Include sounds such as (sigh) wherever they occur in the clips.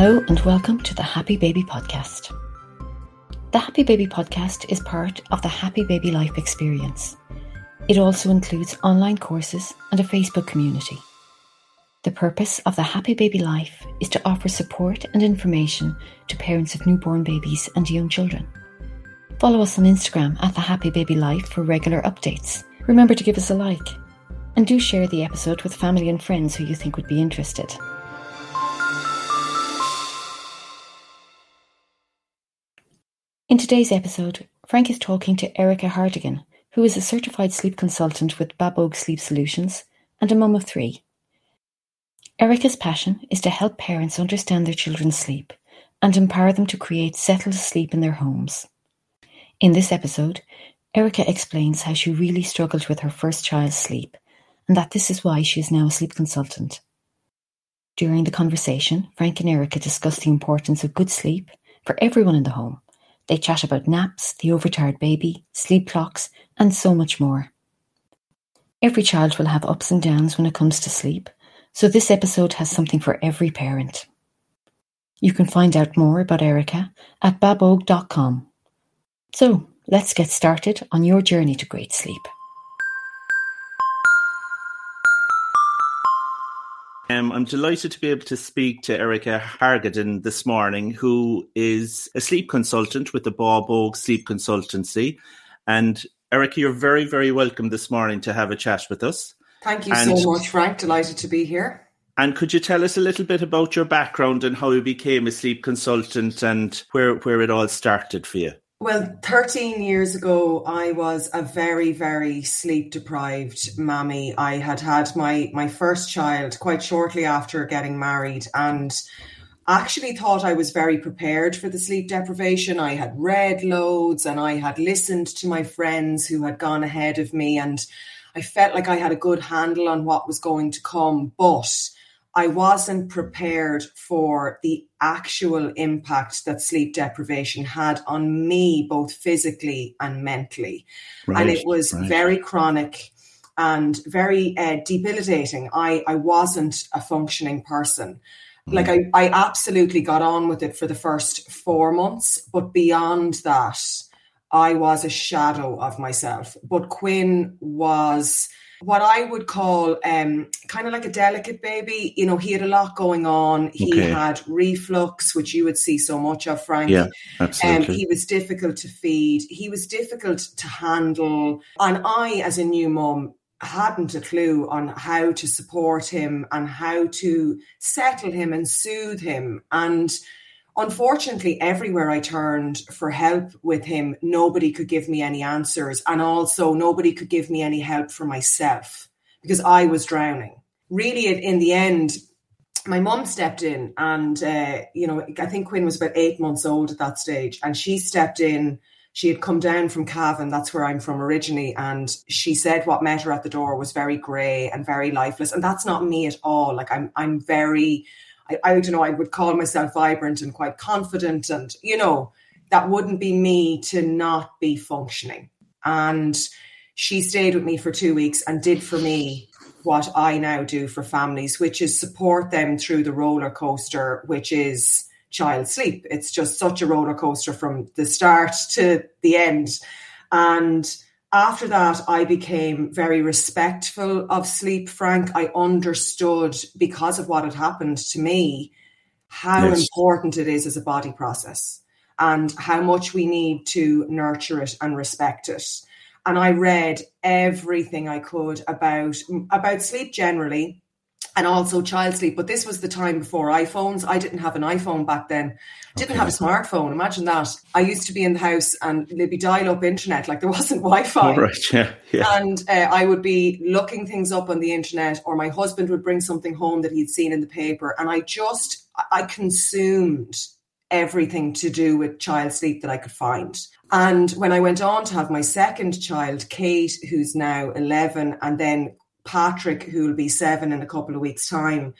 Hello, and welcome to the Happy Baby Podcast. The Happy Baby Podcast is part of the Happy Baby Life experience. It also includes online courses and a Facebook community. The purpose of the Happy Baby Life is to offer support and information to parents of newborn babies and young children. Follow us on Instagram at the Happy Baby Life for regular updates. Remember to give us a like. And do share the episode with family and friends who you think would be interested. In today's episode, Frank is talking to Erica Hargaden, who is a certified sleep consultant with Babogue Sleep Solutions and a mum of three. Erica's passion is to help parents understand their children's sleep and empower them to create settled sleep in their homes. In this episode, Erica explains how she really struggled with her first child's sleep and that this is why she is now a sleep consultant. During the conversation, Frank and Erica discuss the importance of good sleep for everyone in the home they chat about naps, the overtired baby, sleep clocks, and so much more. Every child will have ups and downs when it comes to sleep, so this episode has something for every parent. You can find out more about Erica at babogue.com. So, let's get started on your journey to great sleep. Um, I'm delighted to be able to speak to Erica Hargaden this morning, who is a sleep consultant with the Babogue Sleep Consultancy. And Erica, you're very, very welcome this morning to have a chat with us. Thank you and, so much, Frank. Delighted to be here. And could you tell us a little bit about your background and how you became a sleep consultant and where, where it all started for you? Well, 13 years ago, I was a very, very sleep deprived mammy. I had had my, my first child quite shortly after getting married and actually thought I was very prepared for the sleep deprivation. I had read loads and I had listened to my friends who had gone ahead of me and I felt like I had a good handle on what was going to come. But I wasn't prepared for the actual impact that sleep deprivation had on me, both physically and mentally. Right, and it was right. very chronic and very uh, debilitating. I, I wasn't a functioning person. Mm. Like, I, I absolutely got on with it for the first four months, but beyond that, I was a shadow of myself. But Quinn was what I would call um, kind of like a delicate baby. You know, he had a lot going on. He okay. had reflux, which you would see so much of, Frank. Yeah, absolutely. Um, he was difficult to feed. He was difficult to handle. And I, as a new mum, hadn't a clue on how to support him and how to settle him and soothe him. And unfortunately, everywhere I turned for help with him, nobody could give me any answers. And also, nobody could give me any help for myself because I was drowning. Really, in the end, my mum stepped in, and, uh, you know, I think Quinn was about eight months old at that stage, and she stepped in. She had come down from Cavan, that's where I'm from originally, and she said what met her at the door was very grey and very lifeless. And that's not me at all. Like I'm I'm very I, I don't know, I would call myself vibrant and quite confident. And, you know, that wouldn't be me to not be functioning. And she stayed with me for two weeks and did for me what I now do for families, which is support them through the roller coaster, which is child sleep. It's just such a roller coaster from the start to the end. And after that, I became very respectful of sleep, Frank. I understood because of what had happened to me how yes. important it is as a body process and how much we need to nurture it and respect it. And I read everything I could about about sleep generally and also child sleep. But this was the time before iPhones. I didn't have an iPhone back then. Didn't okay. have a smartphone. Imagine that. I used to be in the house and there'd be dial-up internet, like there (laughs) wasn't Wi-Fi. Oh, right, yeah, yeah. And uh, I would be looking things up on the internet, or my husband would bring something home that he'd seen in the paper, and I just I consumed everything to do with child sleep that I could find. And when I went on to have my second child, Kate, who's now 11, and then Patrick, who will be seven in a couple of weeks' time,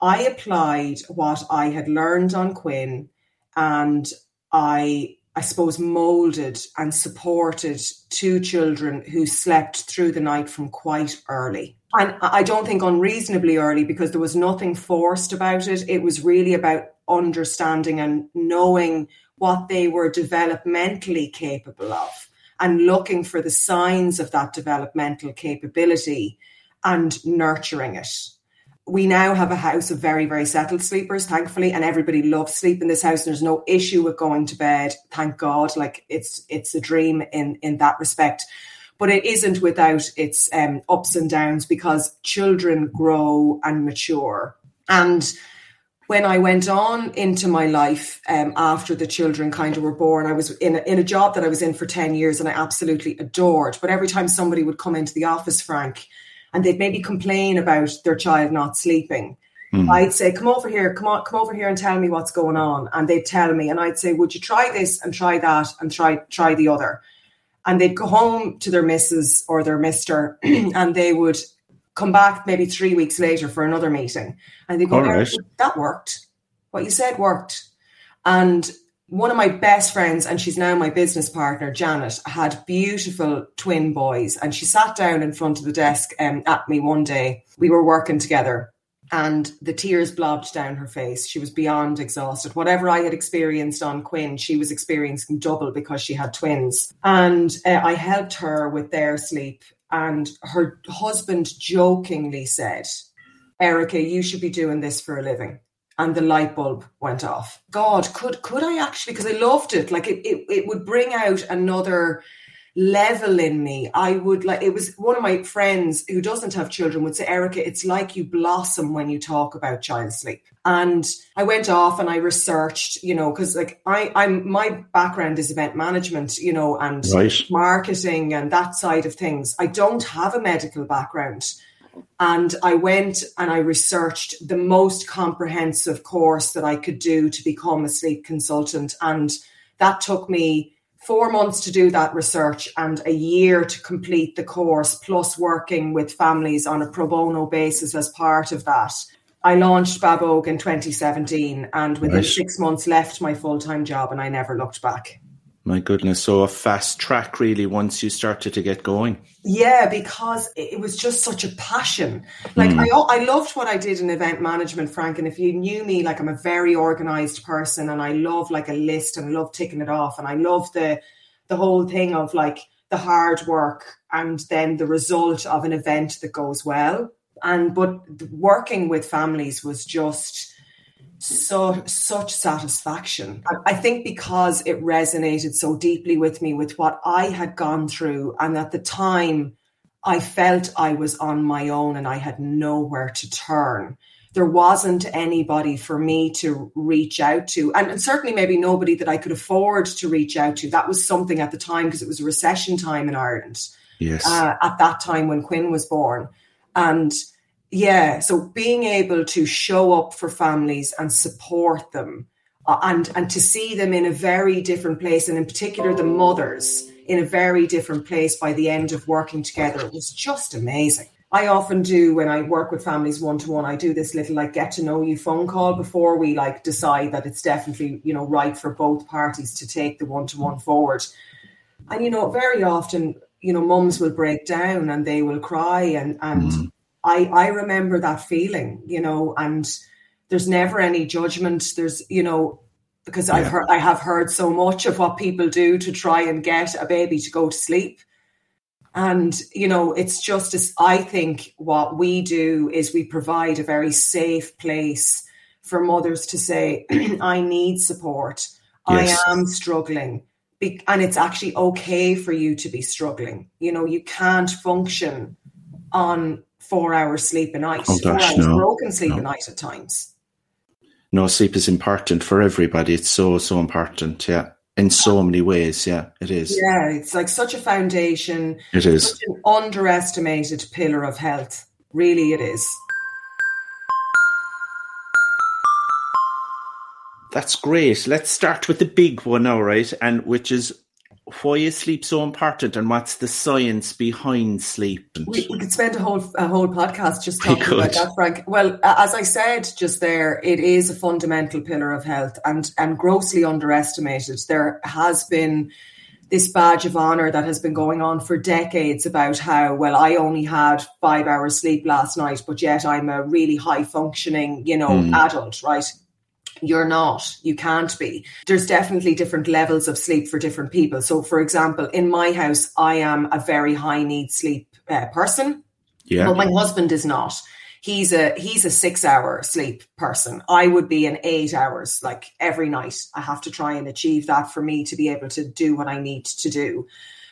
I applied what I had learned on Quinn and I I suppose molded and supported two children who slept through the night from quite early. And I don't think unreasonably early because there was nothing forced about it. It was really about understanding and knowing what they were developmentally capable of and looking for the signs of that developmental capability and nurturing it. We now have a house of very, very settled sleepers, thankfully, and everybody loves sleep in this house. There's no issue with going to bed, thank God. Like it's it's a dream in in that respect but it isn't without its um, ups and downs because children grow and mature. And when I went on into my life um, after the children kind of were born, I was in a, in a job that I was in for 10 years and I absolutely adored. But every time somebody would come into the office, Frank, and they'd maybe complain about their child not sleeping, Mm. I'd say, come over here, come on, come over here and tell me what's going on. And they'd tell me, and I'd say, would you try this and try that and try try the other? And they'd go home to their missus or their mister, (clears throat) and they would come back maybe three weeks later for another meeting. And they go, right. that worked. What you said worked. And one of my best friends, and she's now my business partner, Janet, had beautiful twin boys. And she sat down in front of the desk um, at me one day. We were working together and the tears blobbed down her face. She was beyond exhausted. Whatever I had experienced on Quinn, she was experiencing double because she had twins. And uh, I helped her with their sleep and her husband jokingly said, Erica, you should be doing this for a living. And the light bulb went off. God, could could I actually? Because I loved it. Like it, it, it would bring out another level in me. I would like it was one of my friends who doesn't have children would say, Erica, it's like you blossom when you talk about child sleep. And I went off and I researched, you know, because like I, I'm my background is event management, you know, and right. marketing and that side of things. I don't have a medical background. And I went and I researched the most comprehensive course that I could do to become a sleep consultant. And that took me four months to do that research and a year to complete the course, plus working with families on a pro bono basis as part of that. I launched Babogue in 2017 and within right. six months left my full time job and I never looked back. My goodness. So a fast track, really, once you started to get going. Yeah, because it was just such a passion. Like, mm. I, I loved what I did in event management, Frank. And if you knew me, like, I'm a very organized person and I love like a list and I love ticking it off. And I love the, the whole thing of like the hard work and then the result of an event that goes well. And, but working with families was just, so such satisfaction. I think because it resonated so deeply with me with what I had gone through, and at the time I felt I was on my own and I had nowhere to turn. There wasn't anybody for me to reach out to, and, and certainly maybe nobody that I could afford to reach out to. That was something at the time because it was a recession time in Ireland. Yes, uh, at that time when Quinn was born, and yeah so being able to show up for families and support them uh, and and to see them in a very different place and in particular the mothers in a very different place by the end of working together it was just amazing I often do when I work with families one to one. I do this little like get to know you phone call before we like decide that it's definitely you know right for both parties to take the one to one forward. And you know, very often you know mums will break down and they will cry and and mm. I I remember that feeling, you know, and there's never any judgment. There's, you know, because yeah. I've heard I have heard so much of what people do to try and get a baby to go to sleep. And, you know, it's just as I think what we do is we provide a very safe place for mothers to say, (clears throat) I need support. Yes. I am struggling. And it's actually okay for you to be struggling. You know, you can't function on four hours sleep a night, oh, four hours no, broken sleep no. a night at times. No, sleep is important for everybody. It's so, so important. Yeah. In so many ways. Yeah, it is. Yeah. It's like such a foundation. It is. an underestimated pillar of health. Really, it is. That's great. Let's start with the big one all right. And which is why is sleep so important and what's the science behind sleep? We, we could spend a whole a whole podcast just talking about that, Frank. Well, as I said just there, it is a fundamental pillar of health and and grossly underestimated. There has been this badge of honor that has been going on for decades about how well I only had five hours sleep last night, but yet I'm a really high functioning, you know, mm. adult, right? You're not you can't be. There's definitely different levels of sleep for different people. So for example in my house i am a very high need sleep uh, person. Yeah. But my husband is not. He's a he's a six hour sleep person. I would be in eight hours like every night. I have to try and achieve that for me to be able to do what i need to do.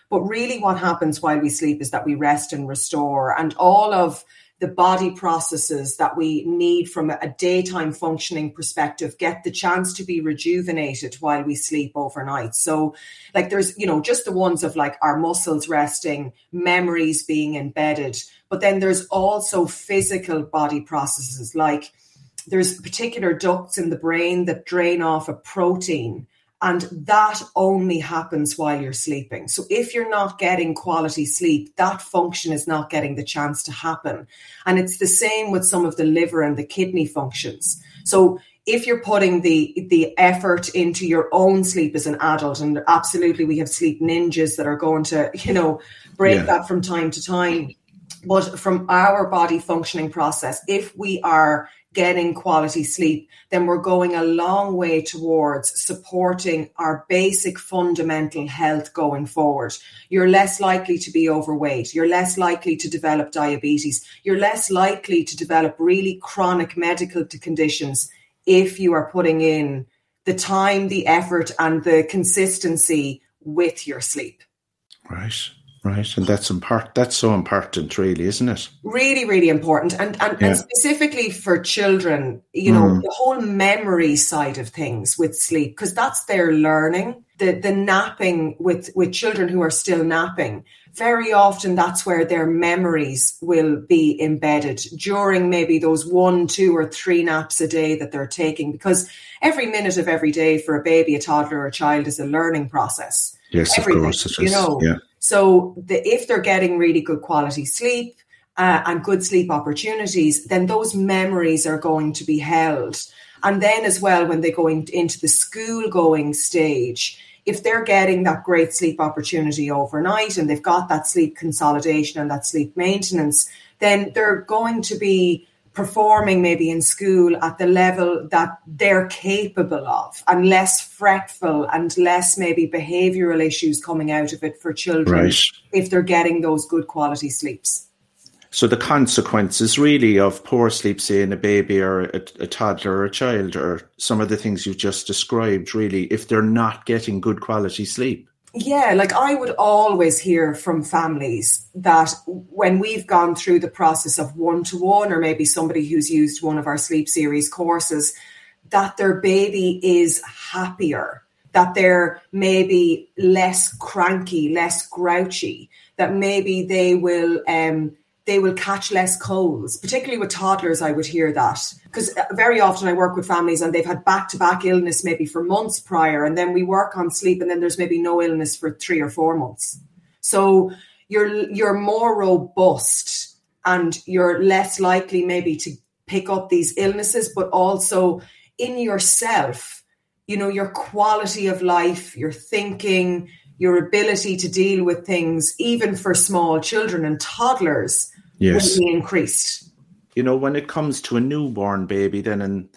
But really what happens while we sleep is that we rest and restore. And all of the body processes that we need from a daytime functioning perspective get the chance to be rejuvenated while we sleep overnight. So, like, there's, you know, just the ones of like our muscles resting, memories being embedded, but then there's also physical body processes like there's particular ducts in the brain that drain off a protein and that only happens while you're sleeping. So if you're not getting quality sleep, that function is not getting the chance to happen. And it's the same with some of the liver and the kidney functions. So if you're putting the the effort into your own sleep as an adult, and absolutely we have sleep ninjas that are going to, you know, break yeah. that from time to time. But from our body functioning process, if we are getting quality sleep, then we're going a long way towards supporting our basic fundamental health going forward. You're less likely to be overweight. You're less likely to develop diabetes. You're less likely to develop really chronic medical conditions if you are putting in the time, the effort, and the consistency with your sleep. Right. Right, and that's important. That's so important, really, isn't it? Really, really important, and and, yeah. and specifically for children, you know, mm. the whole memory side of things with sleep, because that's their learning. The the napping with with children who are still napping, very often that's where their memories will be embedded during maybe those one, two, or three naps a day that they're taking, because every minute of every day for a baby, a toddler, or a child is a learning process. Yes, Everything, of course, it is. You know, yeah. So the, if they're getting really good quality sleep uh, and good sleep opportunities, then those memories are going to be held. And then as well, when they go in, into the school going stage, if they're getting that great sleep opportunity overnight and they've got that sleep consolidation and that sleep maintenance, then they're going to be performing maybe in school at the level that they're capable of and less fretful and less maybe behavioral issues coming out of it for children right. if they're getting those good quality sleeps. So the consequences really of poor sleep, say in a baby or a, a, toddler or a child, or some of the things you've just described, really, if they're not getting good quality sleep. Yeah, like I would always hear from families that when we've gone through the process of one to one, or maybe somebody who's used one of our sleep series courses, that their baby is happier, that they're maybe less cranky, less grouchy, that maybe they will um, they will catch less colds, particularly with toddlers. I would hear that because uh, very often I work with families and they've had back to back illness maybe for months prior, and then we work on sleep, and then there's maybe no illness for three or four months. So you're you're more robust and you're less likely maybe to pick up these illnesses, but also in yourself, you know, your quality of life, your thinking, your ability to deal with things, even for small children and toddlers yes. will be increased. You know, when it comes to a newborn baby, then and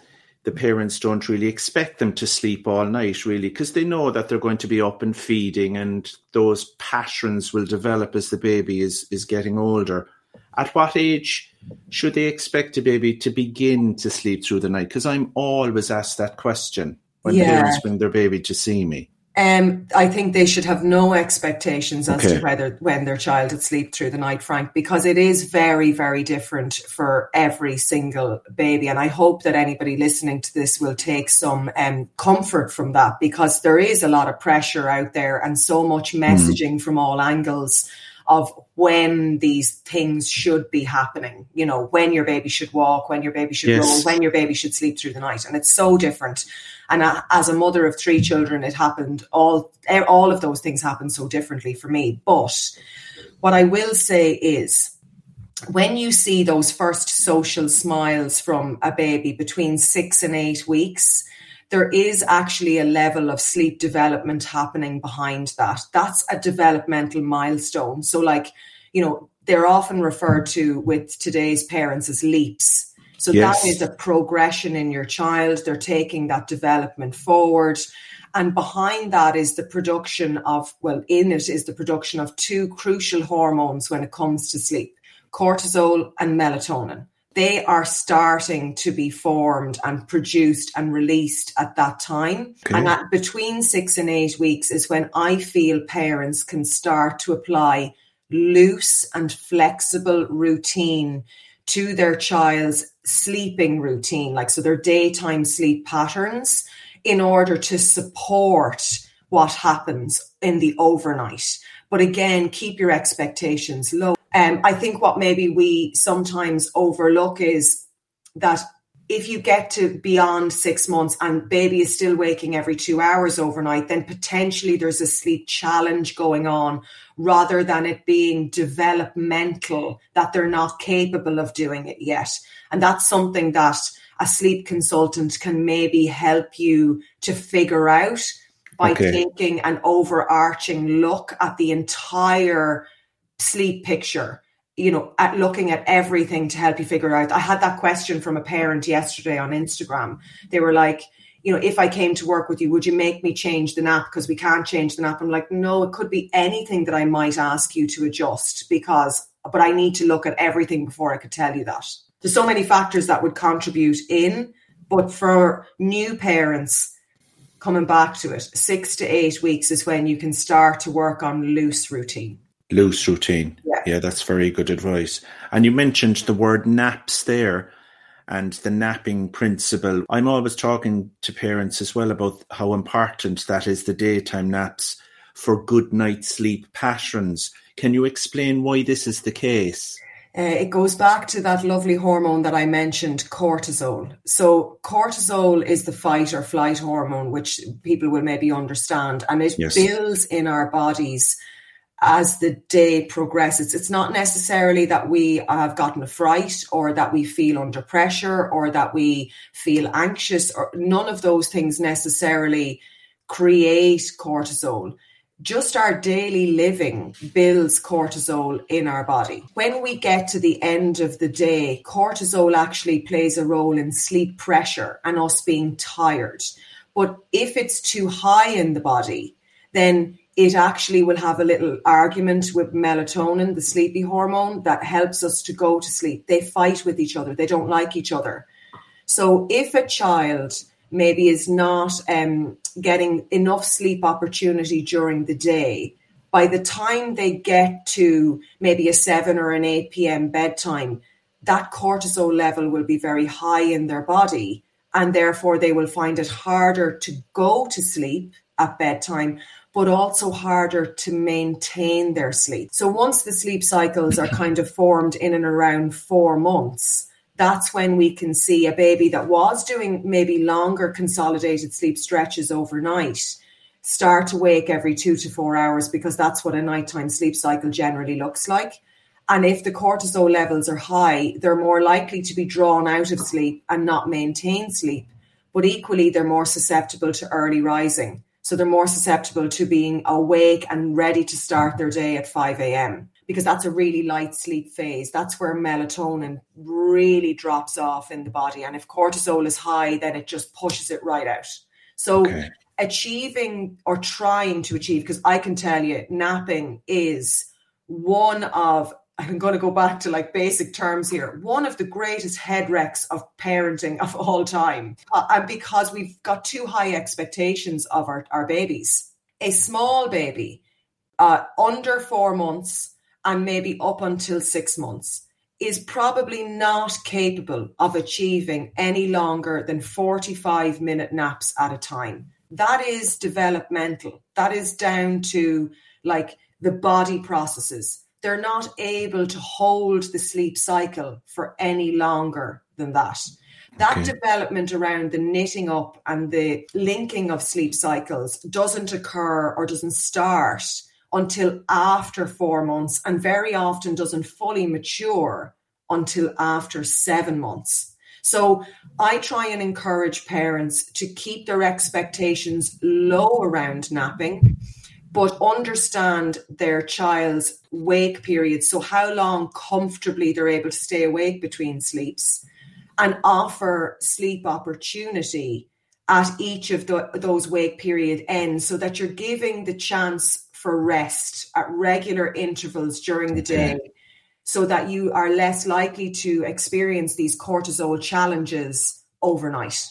the parents don't really expect them to sleep all night, really, because they know that they're going to be up and feeding, and those patterns will develop as the baby is is getting older. At what age should they expect a baby to begin to sleep through the night? Because I'm always asked that question when yeah. parents bring their baby to see me. Um, I think they should have no expectations as okay. to whether when their child would sleep through the night, Frank, because it is very, very different for every single baby. And I hope that anybody listening to this will take some um, comfort from that because there is a lot of pressure out there and so much mm-hmm. messaging mm. from all angles of when these things should be happening. You know, when your baby should walk, when your baby should yes. roll, when your baby should sleep through the night. And it's so different. And as a mother of three children, it happened all, all of those things happened so differently for me. But what I will say is, when you see those first social smiles from a baby between six and eight weeks, there is actually a level of sleep development happening behind that. That's a developmental milestone. So, like, you know, they're often referred to with today's parents as leaps. So yes. that is a progression in your child. They're taking that development forward. And behind that is the production of, well, in it is the production of two crucial hormones when it comes to sleep cortisol and melatonin. They are starting to be formed and produced and released at that time. Okay. And at between six and eight weeks is when I feel parents can start to apply loose and flexible routine to their child's sleeping routine, like so their daytime sleep patterns in order to support what happens in the overnight. But again, keep your expectations low. Um, I think what maybe we sometimes overlook is that if you get to beyond six months and baby is still waking every two hours overnight, then potentially there's a sleep challenge going on rather than it being developmental that they're not capable of doing it yet. And that's something that a sleep consultant can maybe help you to figure out by okay. taking an overarching look at the entire sleep picture you know at looking at everything to help you figure out. I had that question from a parent yesterday on instagram. They were like you know if i came to work with you would you make me change the nap? Because we can't change the nap. I'm like no it could be anything that i might ask you to adjust because but i need to look at everything before i could tell you that. There's so many factors that would contribute in, but for new parents coming back to it, six to eight weeks is when you can start to work on loose routine. Loose routine. Yeah, yeah that's very good advice. And you mentioned the word naps there and the napping principle. I'm always talking to parents as well about how important that is the daytime naps for good night sleep patterns. Can you explain why this is the case? Uh, it goes back to that lovely hormone that I mentioned, cortisol. So, cortisol is the fight or flight hormone, which people will maybe understand, and it yes. builds in our bodies as the day progresses. It's not necessarily that we have gotten a fright or that we feel under pressure or that we feel anxious, or none of those things necessarily create cortisol just our daily living builds cortisol in our body. When we get to the end of the day, cortisol actually plays a role in sleep pressure and us being tired. But if it's too high in the body, then it actually will have a little argument with melatonin, the sleepy hormone that helps us to go to sleep. They fight with each other, they don't like each other. So if a child maybe is not um, getting enough sleep opportunity during the day, by the time they get to maybe a 7 or an 8 p.m. bedtime, that cortisol level will be very high in their body. And therefore, they will find it harder to go to sleep at bedtime, but also harder to maintain their sleep. So, once the sleep cycles are kind of formed in and around four months, that's when we can see a baby that was doing maybe longer consolidated sleep stretches overnight start to wake every two to four hours because that's what a nighttime sleep cycle generally looks like. And if the cortisol levels are high, they're more likely to be drawn out of sleep and not maintain sleep. But equally, they're more susceptible to early rising. So they're more susceptible to being awake and ready to start their day at 5 a.m because that's a really light sleep phase. That's where melatonin really drops off in the body. And if cortisol is high, then it just pushes it right out. So, okay. achieving or trying to achieve, because I can tell you, napping is one of I'm going to go back to like basic terms here. One of the greatest head wrecks of parenting of all time. Uh, and because we've got too high expectations of our, our babies. A small baby, uh, under four months, and maybe up until six months is probably not capable of achieving any longer than 45 minute naps at a time. That is developmental. That is down to like the body processes. They're not able to hold the sleep cycle for any longer than that. That okay. development around the knitting up and the linking of sleep cycles doesn't occur or doesn't start until after four months and very often doesn't fully mature until after seven months. So I try and encourage parents to keep their expectations low around napping, but understand their child's wake period. So, how long comfortably they're able to stay awake between sleeps. and offer sleep opportunity at each of the, those wake period ends so that you're giving the chance for rest at regular intervals during the day so that you are less likely to experience these cortisol challenges overnight.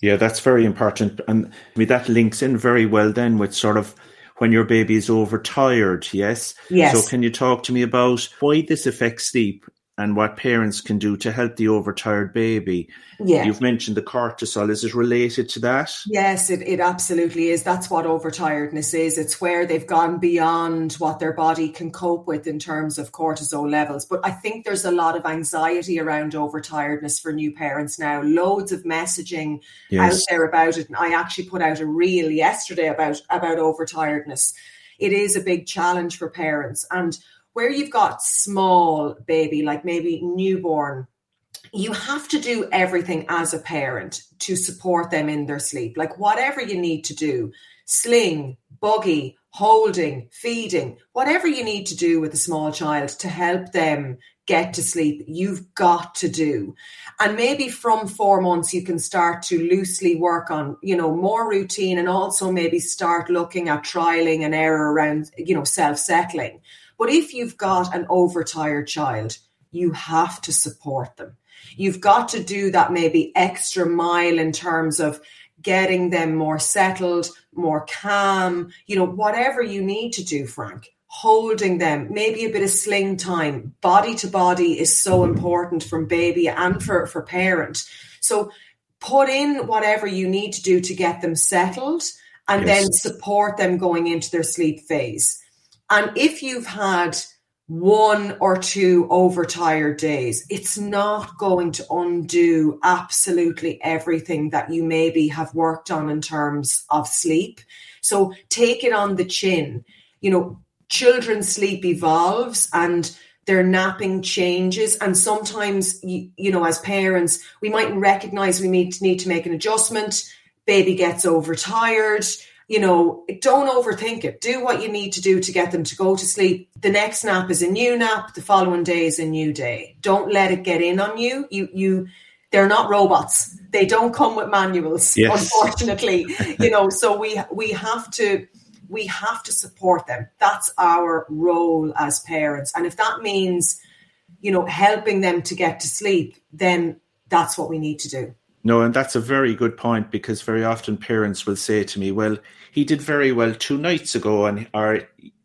Yeah, that's very important. And I mean, that links in very well then with sort of when your baby is overtired, yes? Yes. So can you talk to me about why this affects sleep and what parents can do to help the overtired baby. Yeah. You've mentioned the cortisol. Is it related to that? Yes, it, it absolutely is. That's what overtiredness is. It's where they've gone beyond what their body can cope with in terms of cortisol levels. But I think there's a lot of anxiety around overtiredness for new parents now. Loads of messaging Yes. out there about it. And I actually put out a reel yesterday about, about overtiredness. It is a big challenge for parents. And where you've got small baby, like maybe newborn, you have to do everything as a parent to support them in their sleep. Like whatever you need to do, sling, buggy, holding, feeding, whatever you need to do with a small child to help them get to sleep, you've got to do. And maybe from four months, you can start to loosely work on, you know, more routine and also maybe start looking at trialing and error around, you know, self settling. But if you've got an overtired child, you have to support them. You've got to do that maybe extra mile in terms of getting them more settled, more calm, you know, whatever you need to do, Frank. Holding them, maybe a bit of sling time, body to body is so important from baby and for, for parent. So put in whatever you need to do to get them settled and Yes. then support them going into their sleep phase. And if you've had one or two overtired days, it's not going to undo absolutely everything that you maybe have worked on in terms of sleep. So take it on the chin. You know, children's sleep evolves and their napping changes. And sometimes, you, you know, as parents, we might recognize we need, need to make an adjustment. Baby gets overtired you know, don't overthink it. Do what you need to do to get them to go to sleep. The next nap is a new nap. The following day is a new day. Don't let it get in on you. You, you, they're not robots. They don't come with manuals, Yes. unfortunately. (laughs) you know, so we we have to we have to support them. That's our role as parents. And if that means, you know, helping them to get to sleep, then that's what we need to do. No, and that's a very good point because very often parents will say to me, "Well, he did very well two nights ago, and or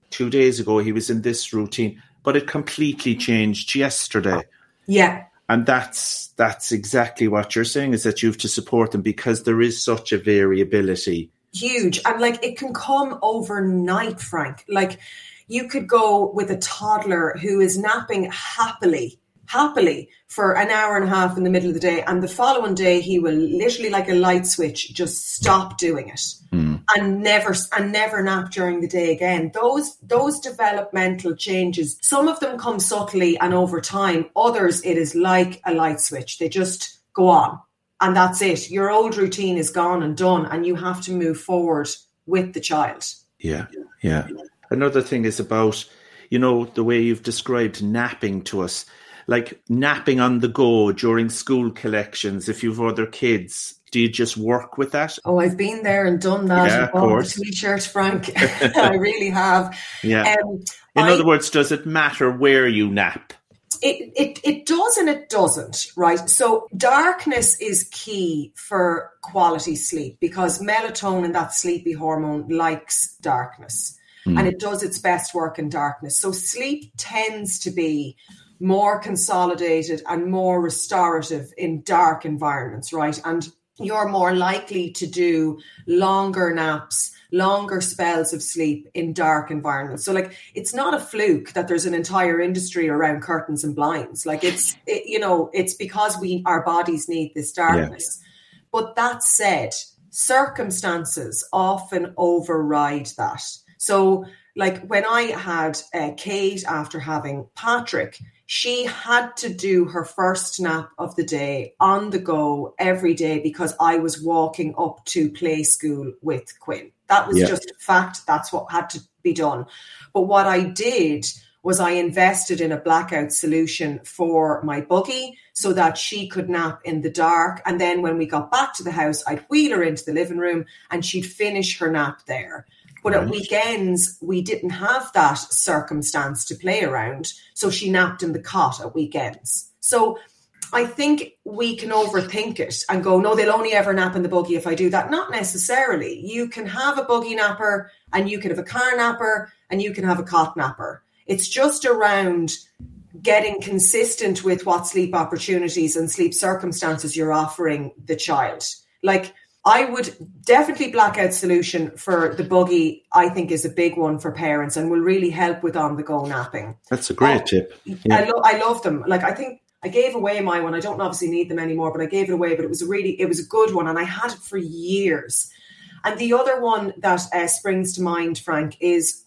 two days ago he was in this routine, but it completely changed yesterday." Yeah. And that's that's exactly what you're saying is that you have to support them because there is such a variability. huge and like it can come overnight frank like you could go with a toddler who is napping happily happily for an hour and a half in the middle of the day and the following day he will literally like a light switch just stop doing it hmm. and never and never nap during the day again those those developmental changes some of them come subtly and over time others it is like a light switch they just go on and that's it. Your old routine is gone and done, and you have to move forward with the child. Yeah, yeah. Another thing is about, you know, the way you've described napping to us, like napping on the go during school collections. If you've other kids, do you just work with that? Oh, I've been there and done that. Yeah, of course. T-shirt, Frank. (laughs) (laughs) I really have. Yeah. Um, In I- other words, does it matter where you nap? it, it it does and it doesn't, right? So darkness is key for quality sleep because melatonin, that sleepy hormone, likes darkness. And it does its best work in darkness. So sleep tends to be more consolidated and more restorative in dark environments, right? And you're more likely to do longer naps, longer spells of sleep in dark environments. So like it's not a fluke that there's an entire industry around curtains and blinds. Like it's it, you know, it's because we our bodies need this darkness. But that said, circumstances often override that. So, like when I had uh, Kate after having Patrick, she had to do her first nap of the day on the go every day because I was walking up to play school with Quinn. That was Yeah. just a fact. That's what had to be done. But what I did was I invested in a blackout solution for my buggy so that she could nap in the dark. And then when we got back to the house, I'd wheel her into the living room and she'd finish her nap there. But right. at weekends, we didn't have that circumstance to play around. So she napped in the cot at weekends. So I think we can overthink it and go, no, they'll only ever nap in the buggy if I do that. Not necessarily. You can have a buggy napper and you can have a car napper and you can have a cot napper. It's just around getting consistent with what sleep opportunities and sleep circumstances you're offering the child. Like, I would definitely blackout solution for the buggy. I think is a big one for parents and will really help with on the go napping. That's a great uh, tip. Yeah. I, lo- I love them. Like I think I gave away my one. I don't obviously need them anymore, but I gave it away. But it was a really, it was a good one, and I had it for years. And the other one that uh, springs to mind, Frank, is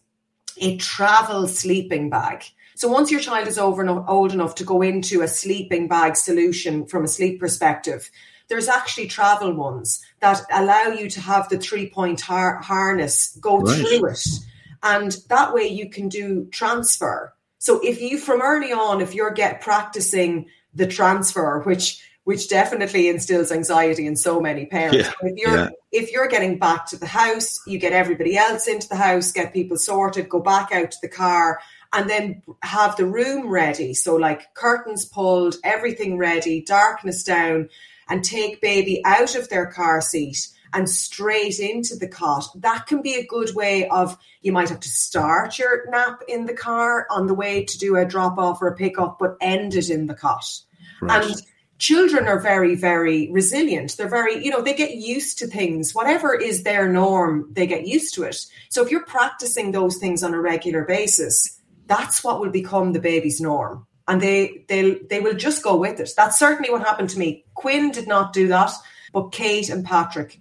a travel sleeping bag. So once your child is over enough, old enough to go into a sleeping bag solution from a sleep perspective, there's actually travel ones that allow you to have the three point har- harness go right. through it. And that way you can do transfer. So if you from early on, if you're get practicing the transfer, which which definitely instills anxiety in so many parents. Yeah, if you're yeah. if you're getting back to the house, you get everybody else into the house, get people sorted, go back out to the car, and then have the room ready. So like curtains pulled, everything ready, darkness down, and take baby out of their car seat and straight into the cot. That can be a good way of you might have to start your nap in the car on the way to do a drop off or a pick up, but end it in the cot. Right. And children are very, very resilient. They're very, you know, they get used to things. Whatever is their norm, they get used to it. So if you're practicing those things on a regular basis, that's what will become the baby's norm. And they they they will just go with it. That's certainly what happened to me. Quinn did not do that, but Kate and Patrick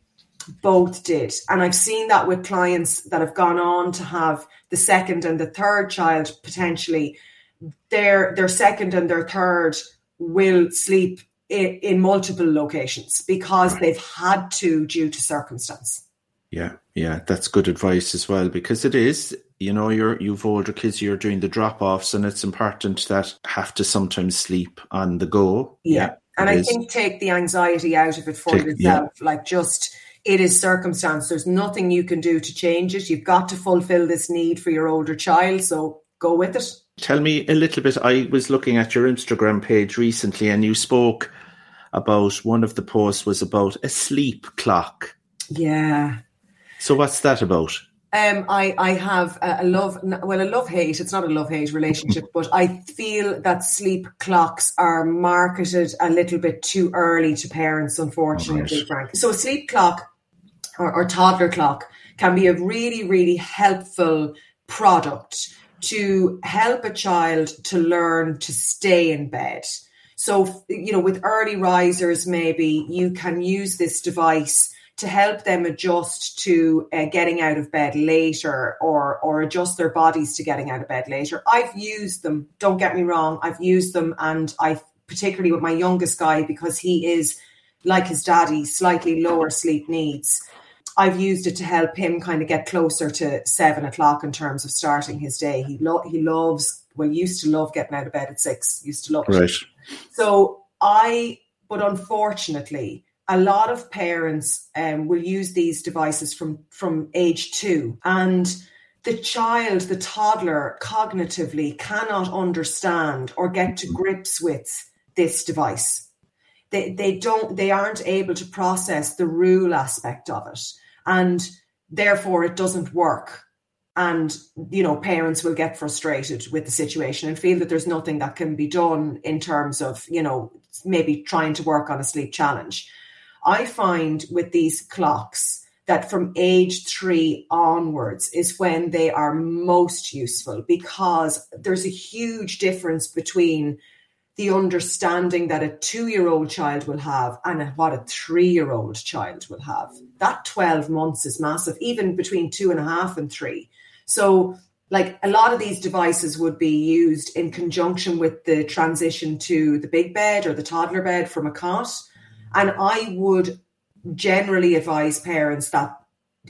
both did. And I've seen that with clients that have gone on to have the second and the third child potentially. Their their second and their third will sleep in, in multiple locations because right. they've had to due to circumstance. Yeah, yeah, that's good advice as well because it is, you know, you're you've older kids, you're doing the drop offs, and it's important that have to sometimes sleep on the go. Yeah, yeah and I is. think take the anxiety out of it for take, yourself, yeah. like just it is circumstance. There's nothing you can do to change it. You've got to fulfill this need for your older child, so go with it. Tell me a little bit. I was looking at your Instagram page recently, and you spoke about one of the posts was about a sleep clock. Yeah. So what's that about? Um, I I have a love well a love hate. It's not a love hate relationship, (laughs) but I feel that sleep clocks are marketed a little bit too early to parents. Unfortunately, right. Frank. So a sleep clock or, or toddler clock can be a really really helpful product to help a child to learn to stay in bed. So, you know, with early risers, maybe you can use this device to help them adjust to uh, getting out of bed later or or adjust their bodies to getting out of bed later. I've used them. Don't get me wrong. I've used them, and I particularly with my youngest guy because he is like his daddy, slightly lower sleep needs. I've used it to help him kind of get closer to seven o'clock in terms of starting his day. He lo- he loves well used to love getting out of bed at six. Used to love it. Right. So I, but unfortunately, a lot of parents um, will use these devices from from age two. And the child the toddler cognitively cannot understand or get to grips with this device. They, they don't they aren't able to process the rule aspect of it. And therefore it doesn't work. And you know parents will get frustrated with the situation and feel that there's nothing that can be done in terms of you know maybe trying to work on a sleep challenge i find with these clocks that from age 3 onwards is when they are most useful because there's a huge difference between the understanding that a two year old child will have and what a three year old child will have. That 12 months is massive, even between two and a half and three. So, like a lot of these devices would be used in conjunction with the transition to the big bed or the toddler bed from a cot. And I would generally advise parents that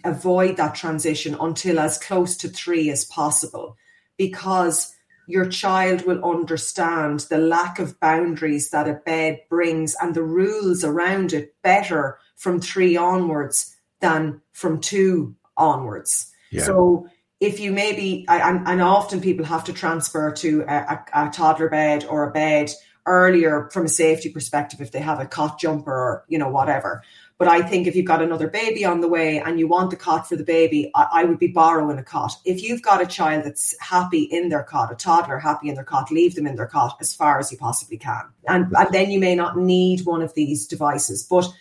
avoid that transition until as close to three as possible because your child will understand the lack of boundaries that a bed brings and the rules around it better from three onwards than from two onwards. Yeah. So if you maybe, and, and often people have to transfer to a, a, a toddler bed or a bed earlier from a safety perspective if they have a cot jumper or you know whatever but I think if you've got another baby on the way and you want the cot for the baby, I, I, would be borrowing a cot. If you've got a child that's happy in their cot, a toddler happy in their cot, leave them in their cot as far as you possibly can. And, and then you may not need one of these devices, but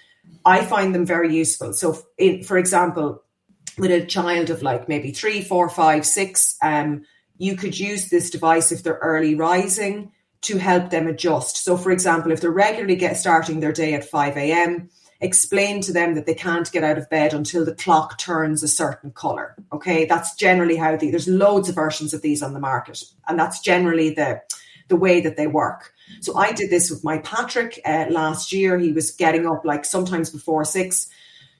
I find them very useful. So, in, for example, with a child of like maybe three, four, five, six, um, you could use this device if they're early rising to help them adjust. So, for example, if they're regularly get starting their day at 5 a.m., explain to them that they can't get out of bed until the clock turns a certain color. Okay, that's generally how the there's loads of versions of these on the market, and that's generally the the way that they work. So I did this with my Patrick uh, last year. He was getting up like sometimes before six.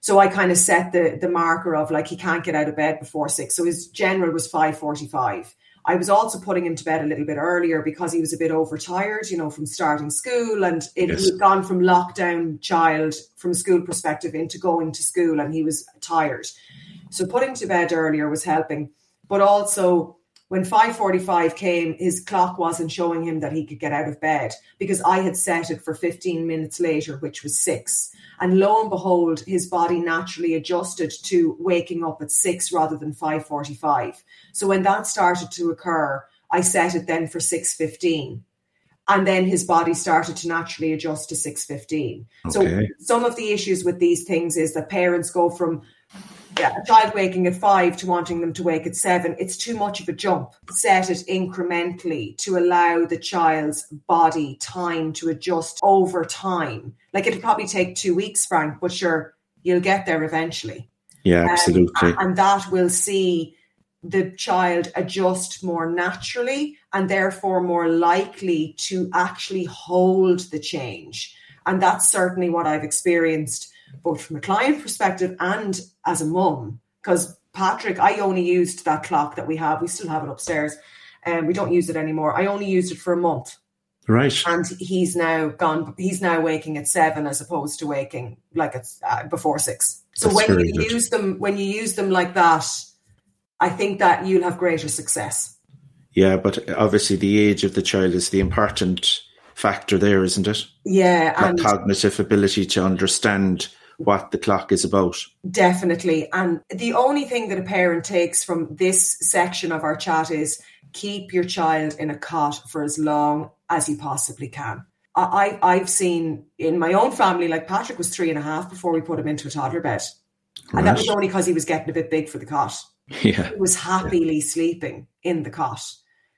So I kind of set the the marker of like he can't get out of bed before six. So his general was five forty five. I was also putting him to bed a little bit earlier because he was a bit overtired, you know, from starting school. And it, yes. he had gone from lockdown child from a school perspective into going to school and he was tired. So putting to bed earlier was helping. But also when 5.45 came, his clock wasn't showing him that he could get out of bed because I had set it for 15 minutes later, which was six. And lo and behold, his body naturally adjusted to waking up at six rather than 5.45. So when that started to occur, I set it then for 6.15 and then his body started to naturally adjust to 6.15 okay. so some of the issues with these things is that parents go from yeah, a child waking at five to wanting them to wake at seven, it's too much of a jump. Set it incrementally to allow the child's body time to adjust over time. Like it'll probably take two weeks, Frank, but sure, you'll get there eventually. Yeah, um, absolutely. Um, and that will see the child adjust more naturally and therefore more likely to actually hold the change. And that's certainly what I've experienced both from a client perspective and as a mum. Because Patrick, I only used that clock that we have. We still have it upstairs, and um, we don't use it anymore. I only used it for a month. Right. And he's now gone. He's now waking at seven as opposed to waking like it's uh, before six. So That's when you good. use them, when you use them like that, I think that you'll have greater success. Yeah, but obviously the age of the child is the important factor there, isn't it? Yeah, and cognitive ability to understand what the clock is about. Definitely. And the only thing that a parent takes from this section of our chat is keep your child in a cot for as long as you possibly can. I, I've seen in my own family, like Patrick was three and a half before we put him into a toddler bed. And right. that was only because he was getting a bit big for the cot. Yeah. He was happily yeah. sleeping in the cot.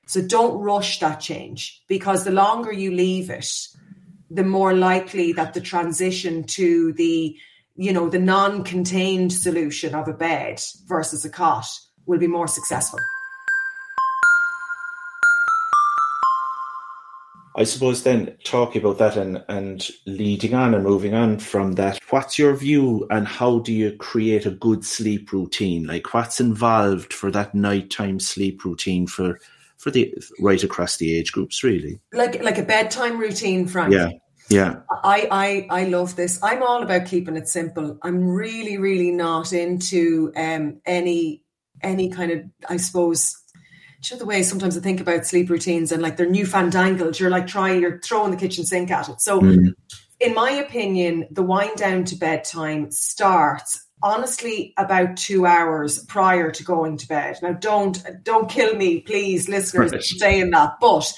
So don't rush that change because the longer you leave it, the more likely that the transition to the you know, the non contained solution of a bed versus a cot will be more successful. I suppose then talking about that and, and leading on and moving on from that, what's your view and how do you create a good sleep routine? Like what's involved for that nighttime sleep routine for for the right across the age groups really? Like like a bedtime routine, Frank. Yeah. Yeah. I, I I love this. I'm all about keeping it simple. I'm really, really not into um any any kind of I suppose you know the way sometimes I think about sleep routines and like they're newfandangled. You're like trying you're throwing the kitchen sink at it. So mm. in my opinion, the wind down to bedtime starts honestly about two hours prior to going to bed. Now don't don't kill me, please, listeners, right. saying that. But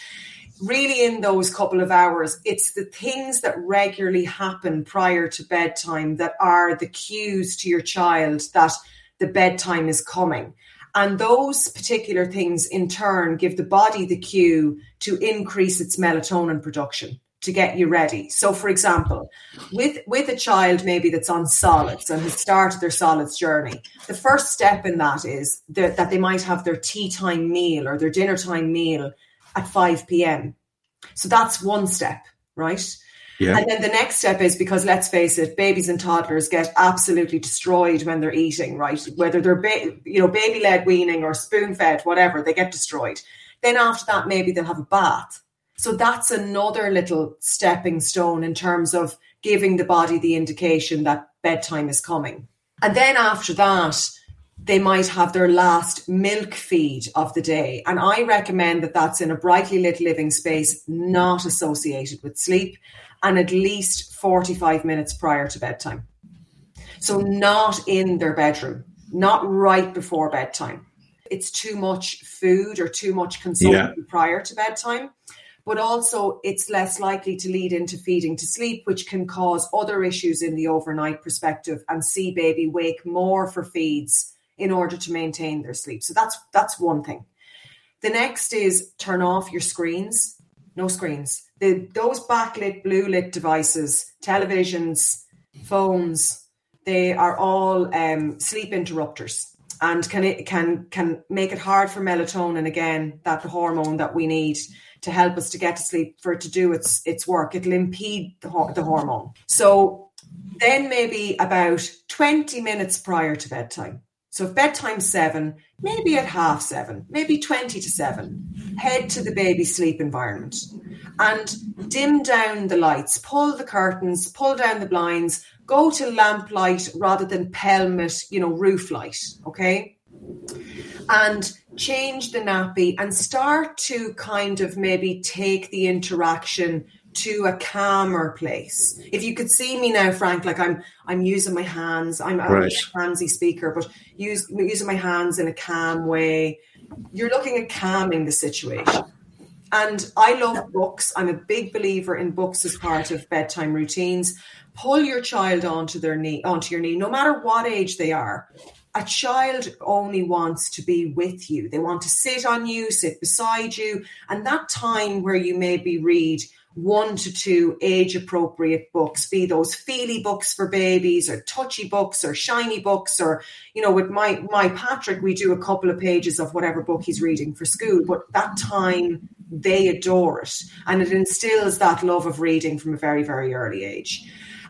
really in those couple of hours, it's the things that regularly happen prior to bedtime that are the cues to your child that the bedtime is coming. And those particular things in turn give the body the cue to increase its melatonin production to get you ready. So for example, with with a child maybe that's on solids and has started their solids journey, the first step in that is that, that they might have their tea time meal or their dinner time meal at 5 p.m. So that's one step, right? Yeah. And then the next step is because let's face it, babies and toddlers get absolutely destroyed when they're eating, right? Whether they're ba- you know baby led weaning or spoon fed, whatever, they get destroyed. Then after that, maybe they'll have a bath. So that's another little stepping stone in terms of giving the body the indication that bedtime is coming. And then after that, they might have their last milk feed of the day. And I recommend that that's in a brightly lit living space, not associated with sleep, and at least 45 minutes prior to bedtime. So, not in their bedroom, not right before bedtime. It's too much food or too much consumption yeah. prior to bedtime but also it's less likely to lead into feeding to sleep, which can cause other issues in the overnight perspective and see baby wake more for feeds in order to maintain their sleep. So that's that's one thing. The next is turn off your screens. No screens. The, those backlit, blue lit devices, televisions, phones, they are all um, sleep interrupters and can it can can make it hard for melatonin again, that the hormone that we need to help us to get to sleep for it to do its its work. It'll impede the, the hormone. So then maybe about 20 minutes prior to bedtime. So if bedtime's seven, maybe at half seven, maybe 20 to seven, head to the baby sleep environment and dim down the lights, pull the curtains, pull down the blinds, go to lamplight rather than pelmet, you know, roof light. Okay and change the nappy and start to kind of maybe take the interaction to a calmer place. If you could see me now, Frank, like I'm, I'm using my hands. I'm, right. a handsy speaker, but use, using my hands in a calm way. You're looking at calming the situation. And I love books. I'm a big believer in books as part of bedtime routines. Pull your child onto their knee, onto your knee, no matter what age they are a child only wants to be with you. They want to sit on you, sit beside you. And that time where you maybe read one to two age appropriate books, be those feely books for babies or touchy books or shiny books, or, you know, with my, my Patrick, we do a couple of pages of whatever book he's reading for school. But that time they adore it and it instills that love of reading from a very, very early age.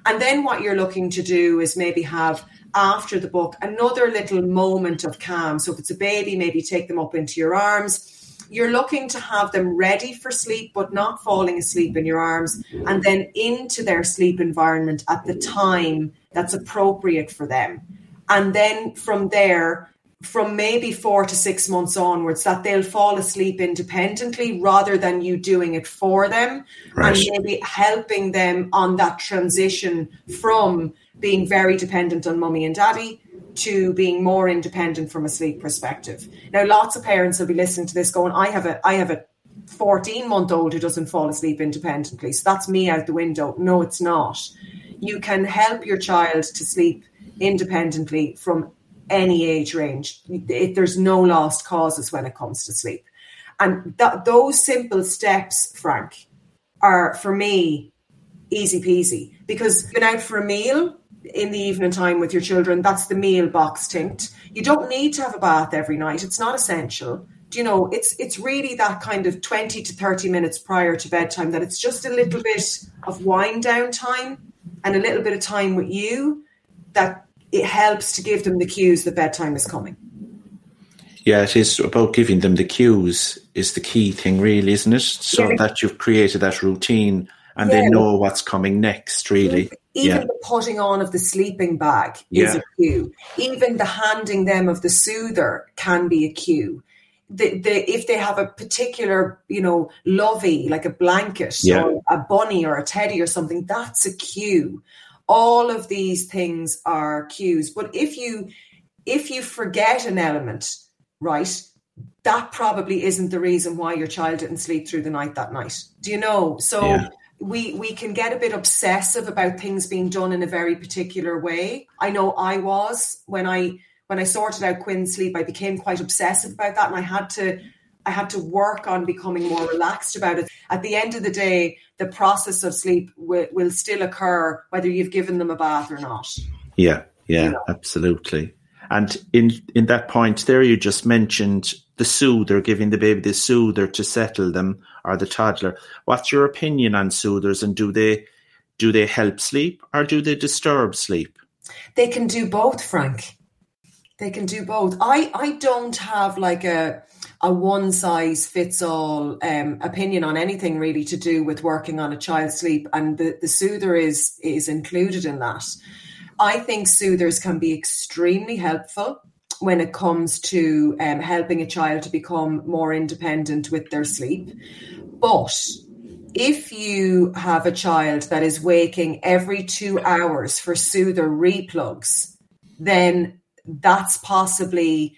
And then what you're looking to do is maybe have after the book another little moment of calm. So if it's a baby, maybe take them up into your arms. You're looking to have them ready for sleep, but not falling asleep in your arms, and then into their sleep environment at the time that's appropriate for them. And then from there, from maybe four to six months onwards that they'll fall asleep independently rather than you doing it for them right. and maybe helping them on that transition from being very dependent on mummy and daddy to being more independent from a sleep perspective. Now lots of parents will be listening to this going I have a I have a 14 month old who doesn't fall asleep independently so that's me out the window. No it's not. You can help your child to sleep independently from any age range. It, there's no lost causes when it comes to sleep. And th- those simple steps, Frank, are for me easy peasy because you've been out for a meal in the evening time with your children, that's the meal box tinked. You don't need to have a bath every night. It's not essential. Do you know, it's it's really that kind of 20 to 30 minutes prior to bedtime that it's just a little bit of wind down time and a little bit of time with you that it helps to give them the cues that bedtime is coming. Yeah, it is about giving them the cues is the key thing, really, isn't it? So yeah. that you've created that routine and yeah. they know what's coming next, really. Even yeah. the putting on of the sleeping bag is a cue. Even the handing them of the soother can be a cue. The, the, if they have a particular, you know, lovey, like a blanket or a bunny or a teddy or something, that's a cue all of these things are cues but if you if you forget an element right that probably isn't the reason why your child didn't sleep through the night that night do you know so yeah. We we can get a bit obsessive about things being done in a very particular way i know i was when i when i sorted out quinn's sleep i became quite obsessive about that and i had to I had to work on becoming more relaxed about it. At the end of the day, the process of sleep will, will still occur whether you've given them a bath or not. Yeah, yeah, you know? absolutely. And in in that point there, you just mentioned the soother, giving the baby the soother to settle them, or the toddler. What's your opinion on soothers, and do they do they help sleep or do they disturb sleep? They can do both, Frank. They can do both. I I don't have like a a one size fits all um, opinion on anything really to do with working on a child's sleep, and the, the soother is is included in that. I think soothers can be extremely helpful when it comes to um, helping a child to become more independent with their sleep. But if you have a child that is waking every two hours for soother replugs, then that's possibly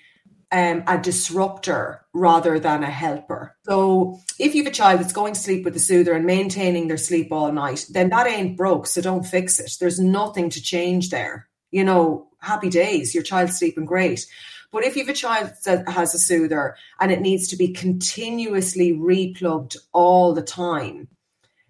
um, a disruptor rather than a helper. So if you have a child that's going to sleep with the soother and maintaining their sleep all night, then that ain't broke. So don't fix it. There's nothing to change there. You know, happy days, your child's sleeping great. But if you have a child that has a soother and it needs to be continuously replugged all the time,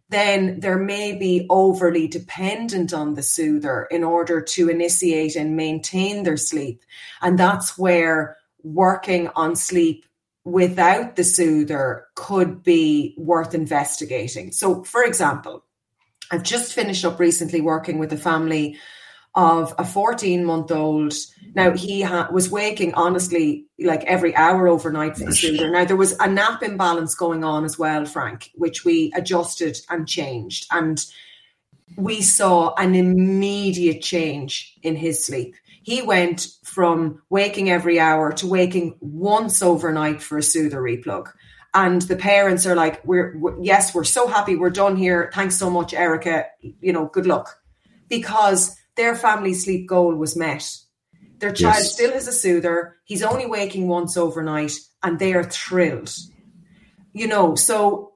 then there may be overly dependent on the soother in order to initiate and maintain their sleep. And that's where working on sleep without the soother could be worth investigating. So, for example, I've just finished up recently working with a family of a 14 month old. Now, he ha- was waking honestly like every hour overnight for the soother. Now, there was a nap imbalance going on as well, Frank, which we adjusted and changed. And we saw an immediate change in his sleep. He went from waking every hour to waking once overnight for a soother replug. And the parents are like, we're, we're yes, we're so happy. We're done here. Thanks so much, Erica. You know, good luck. Because their family sleep goal was met. Their child yes. still has a soother. He's only waking once overnight and they are thrilled. You know, so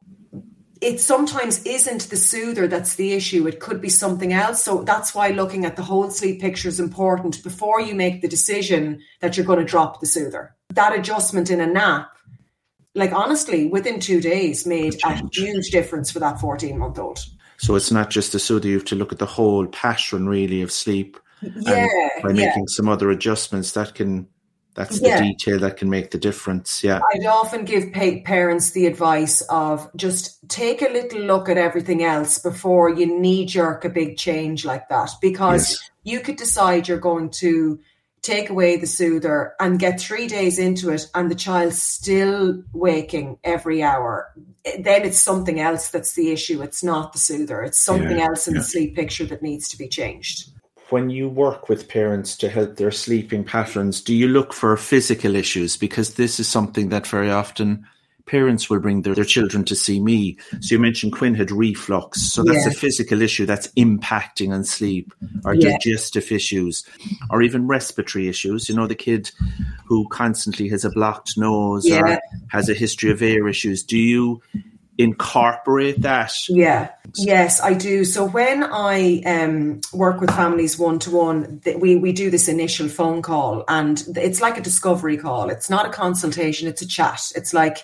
it sometimes isn't the soother that's the issue. It could be something else. So that's why looking at the whole sleep picture is important before you make the decision that you're going to drop the soother. That adjustment in a nap, like honestly, within two days made a huge difference for that 14 month old. So it's not just the soother, you have to look at the whole pattern really of sleep. Yeah. by yeah. making some other adjustments that can that's the yeah. detail that can make the difference. Yeah. I'd often give parents the advice of just take a little look at everything else before you knee jerk a big change like that because yes. you could decide you're going to take away the soother and get three days into it and the child's still waking every hour. Eh, then it's something else that's the issue. It's not the soother. It's something yeah. else in yeah. the sleep picture that needs to be changed when you work with parents to help their sleeping patterns, do you look for physical issues? Because this is something that very often parents will bring their, their children to see me. So you mentioned Quinn had reflux. So that's yeah. a physical issue that's impacting on sleep or yeah. digestive issues or even respiratory issues. You know, the kid who constantly has a blocked nose yeah. or has a history of air issues. Do you incorporate that? Yeah. Yes, I do. So when I um, work with families one to one, we we do this initial phone call, and it's like a discovery call. It's not a consultation; it's a chat. It's like,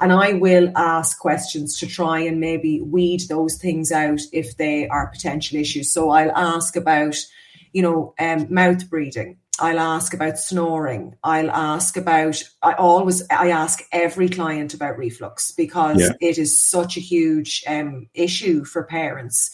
and I will ask questions to try and maybe weed those things out if they are potential issues. So I'll ask about, you know, um, mouth breathing. I'll ask about snoring. I'll ask about, I always, I ask every client about reflux because yeah. it is such a huge um, issue for parents.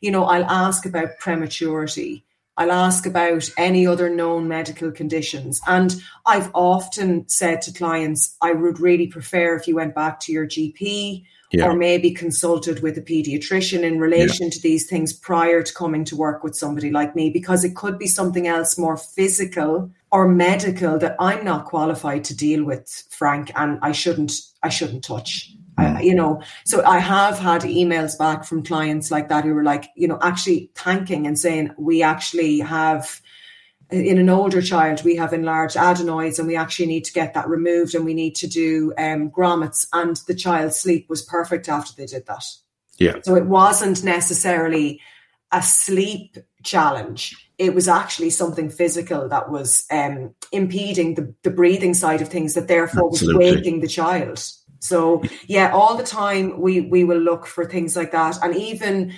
You know, I'll ask about prematurity. I'll ask about any other known medical conditions. And I've often said to clients, I would really prefer if you went back to your GP yeah. or maybe consulted with a pediatrician in relation yeah. to these things prior to coming to work with somebody like me because it could be something else more physical or medical that I'm not qualified to deal with Frank and I shouldn't I shouldn't touch mm. I, you know so I have had emails back from clients like that who were like you know actually thanking and saying we actually have in an older child, we have enlarged adenoids and we actually need to get that removed and we need to do um, grommets. And the child's sleep was perfect after they did that. Yeah. So it wasn't necessarily a sleep challenge. It was actually something physical that was um, impeding the, the breathing side of things that therefore Absolutely. was waking the child. So yeah, all the time we we will look for things like that. And even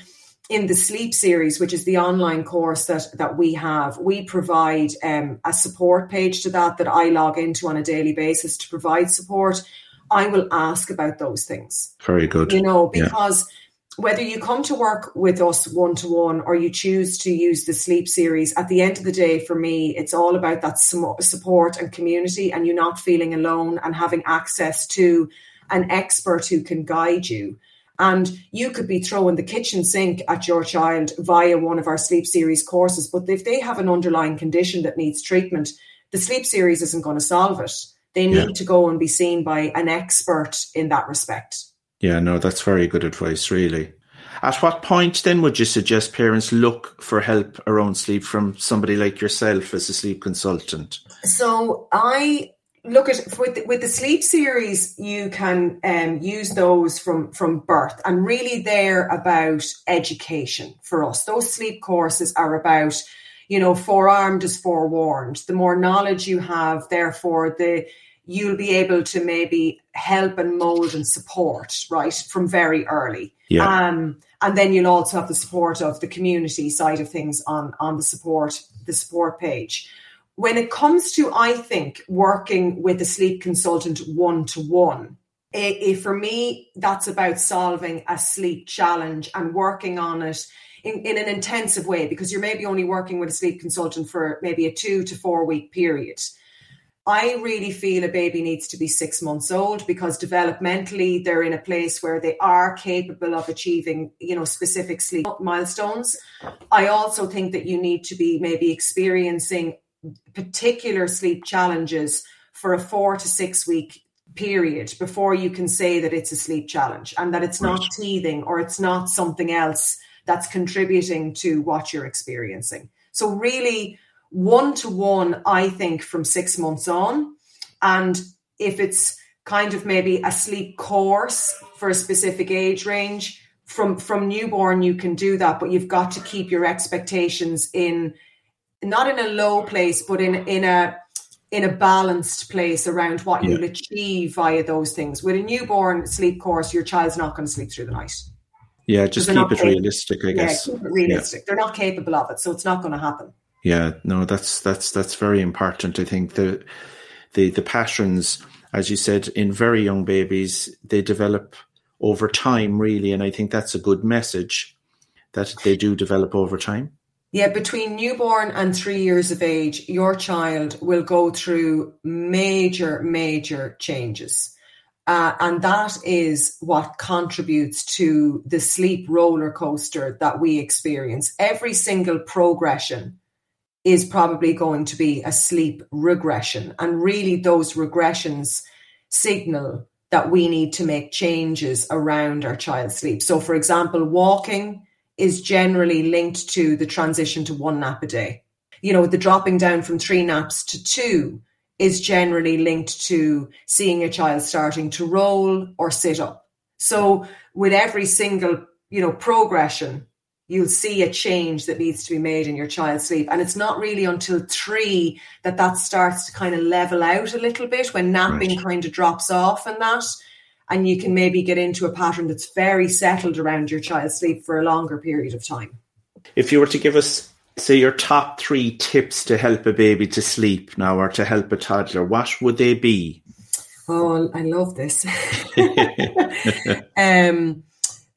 in the sleep series, which is the online course that that we have, we provide um, a support page to that that I log into on a daily basis to provide support. I will ask about those things. Very good. You know, because whether you come to work with us one to one or you choose to use the sleep series, at the end of the day, for me, it's all about that support and community and you not feeling alone and having access to an expert who can guide you. And you could be throwing the kitchen sink at your child via one of our sleep series courses. But if they have an underlying condition that needs treatment, the sleep series isn't going to solve it. They need yeah. to go and be seen by an expert in that respect. Yeah, no, that's very good advice, really. At what point then would you suggest parents look for help around sleep from somebody like yourself as a sleep consultant? So I look at with the, with the sleep series, you can um, use those from from birth, and really they're about education for us. Those sleep courses are about you know forearmed is forewarned. The more knowledge you have, therefore the you'll be able to maybe help and mold and support right from very early. Yeah. Um, and then you'll also have the support of the community side of things on on the support the support page. When it comes to, I think, working with a sleep consultant one to one, for me, that's about solving a sleep challenge and working on it in, in an intensive way because you're maybe only working with a sleep consultant for maybe a two to four week period. I really feel a baby needs to be six months old because developmentally they're in a place where they are capable of achieving, you know, specific sleep milestones. I also think that you need to be maybe experiencing particular sleep challenges for a four to six week period before you can say that it's a sleep challenge and that it's right. not teething or it's not something else that's contributing to what you're experiencing. So, really, one to one, I think, from six months on. And if it's kind of maybe a sleep course for a specific age range, from from newborn you can do that, but you've got to keep your expectations in not in a low place, but in in a in a balanced place around what yeah. you'll achieve via those things. With a newborn sleep course, your child's not going to sleep through the night. Yeah, just keep it realistic, I guess. Yeah, keep it realistic. Yeah. They're not capable of it, so it's not going to happen. Yeah, no, that's that's that's very important. I think the the the patterns, as you said, in very young babies, they develop over time, really, and I think that's a good message that they do develop over time. Yeah, between newborn and three years of age, your child will go through major, major changes. Uh, and that is what contributes to the sleep roller coaster that we experience. Every single progression is probably going to be a sleep regression. And really, those regressions signal that we need to make changes around our child's sleep. So, for example, walking is generally linked to the transition to one nap a day. You know, the dropping down from three naps to two is generally linked to seeing a child starting to roll or sit up. So, with every single, you know, progression, you'll see a change that needs to be made in your child's sleep. And it's not really until three that that starts to kind of level out a little bit when napping right. kind of drops off and that. And you can maybe get into a pattern that's very settled around your child's sleep for a longer period of time. If you were to give us, say, your top three tips to help a baby to sleep now or to help a toddler, what would they be? Oh, I love this. (laughs) um,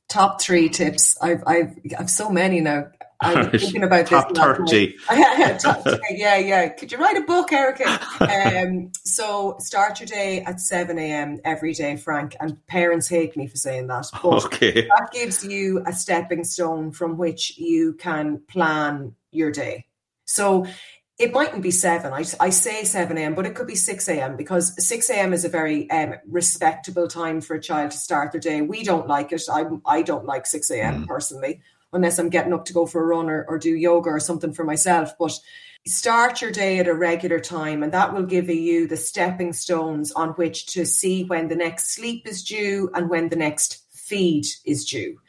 top three tips. I've I've I've so many now. I'm (laughs) thinking about this. Top thirty. (laughs) yeah, yeah. Could you write a book, Erica? Um, so start your day at seven a.m. every day, Frank. And parents hate me for saying that, but okay. that gives you a stepping stone from which you can plan your day. So it mightn't be 7. I, I say 7 a.m., but it could be 6 a.m. because 6 a.m. is a very um, respectable time for a child to start their day. We don't like it. I, I don't like 6 a.m. Mm. personally, unless I'm getting up to go for a run or, or do yoga or something for myself. But start your day at a regular time, and that will give you the stepping stones on which to see when the next sleep is due and when the next feed is due.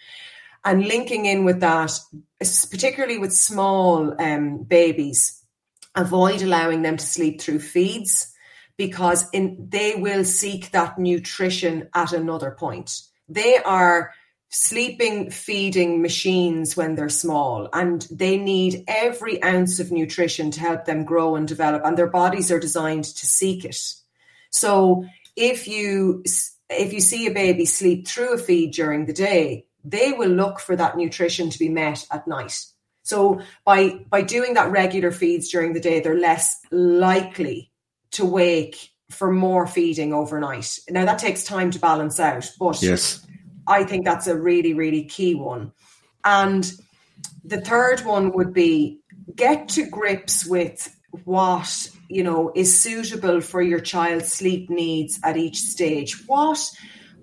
And linking in with that, particularly with small um, babies, avoid allowing them to sleep through feeds because in, they will seek that nutrition at another point. They are sleeping feeding machines when they're small and they need every ounce of nutrition to help them grow and develop and their bodies are designed to seek it. So if you if you see a baby sleep through a feed during the day, they will look for that nutrition to be met at night. So by by doing that regular feeds during the day, they're less likely to wake for more feeding overnight. Now that takes time to balance out, but yes, I think that's a really really key one. And the third one would be get to grips with what you know is suitable for your child's sleep needs at each stage. What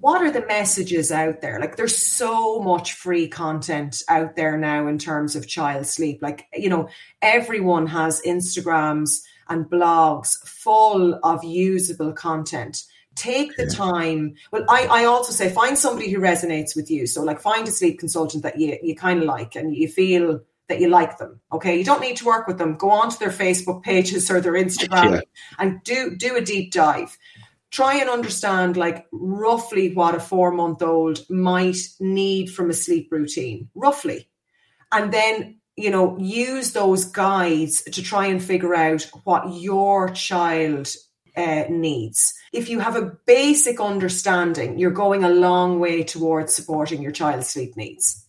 what are the messages out there? Like there's so much free content out there now in terms of child sleep. Like, you know, everyone has Instagrams and blogs full of usable content. Take the time. Well, I, I also say find somebody who resonates with you. So like find a sleep consultant that you, you kind of like and you feel that you like them. Okay. You don't need to work with them. Go onto their Facebook pages or their Instagram yeah. and do do a deep dive try and understand like roughly what a four month old might need from a sleep routine, roughly. And then, you know, use those guides to try and figure out what your child uh, needs. If you have a basic understanding, you're going a long way towards supporting your child's sleep needs.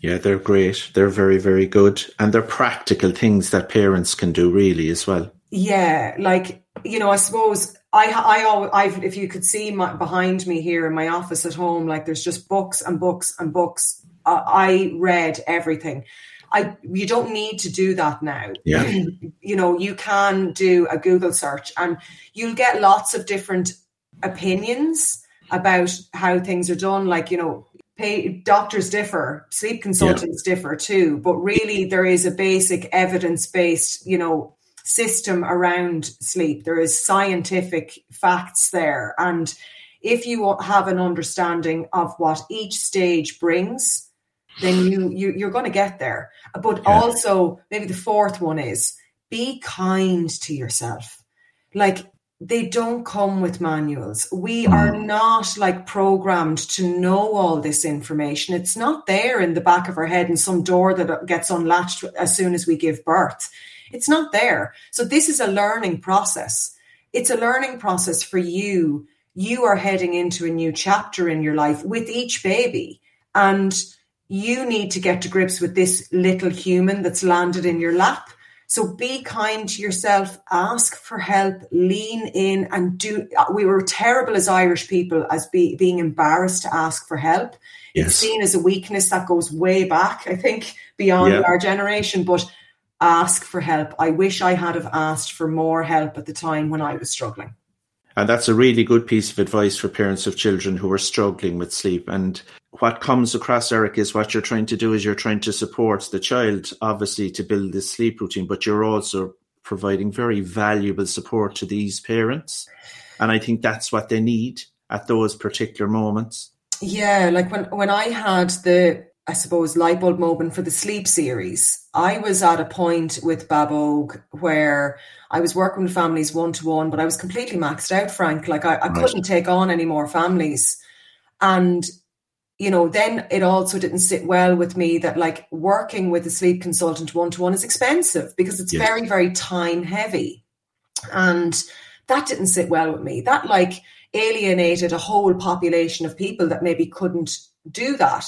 Yeah, they're great. They're very, very good. And they're practical things that parents can do, really, as well. Yeah, like, you know, I suppose I, I, I've, if you could see my, behind me here in my office at home, like there's just books and books and books. Uh, I read everything. I, you don't need to do that now. Yeah. (clears throat) you know, you can do a Google search and you'll get lots of different opinions about how things are done. Like, you know, pay, doctors differ, sleep consultants yeah. differ too, but really there is a basic evidence based, you know, system around sleep. There is scientific facts there. And if you have an understanding of what each stage brings, then you, you you're going to get there. But yeah. also, maybe the fourth one is be kind to yourself. Like they don't come with manuals. We mm. are not like programmed to know all this information. It's not there in the back of our head in some door that gets unlatched as soon as we give birth. It's not there. So this is a learning process. It's a learning process for you. You are heading into a new chapter in your life with each baby. And you need to get to grips with this little human that's landed in your lap. So be kind to yourself, ask for help, lean in and do. We were terrible as Irish people as be, being embarrassed to ask for help. Yes. It's seen as a weakness that goes way back, I think, beyond yeah. our generation. But ask for help. I wish I had have asked for more help at the time when I was struggling. And that's a really good piece of advice for parents of children who are struggling with sleep. And what comes across, Eric, is what you're trying to do is you're trying to support the child, obviously, to build this sleep routine, but you're also providing very valuable support to these parents. And I think that's what they need at those particular moments. Yeah, like when when I had the I suppose, light bulb moment for the sleep series. I was at a point with Babogue where I was working with families one to one, but I was completely maxed out, Frank. Like I, I right. couldn't take on any more families. And, you know, then it also didn't sit well with me that like working with a sleep consultant one to one is expensive because it's yes. very, very time heavy. And that didn't sit well with me. That like alienated a whole population of people that maybe couldn't do that.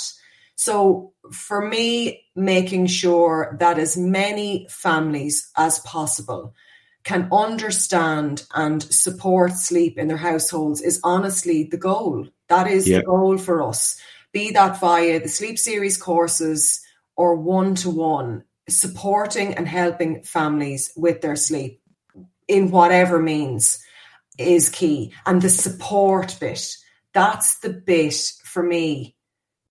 So for me, making sure that as many families as possible can understand and support sleep in their households is honestly the goal. That is yeah. the goal for us. Be that via the sleep series courses or one to one, supporting and helping families with their sleep in whatever means is key. And the support bit, that's the bit for me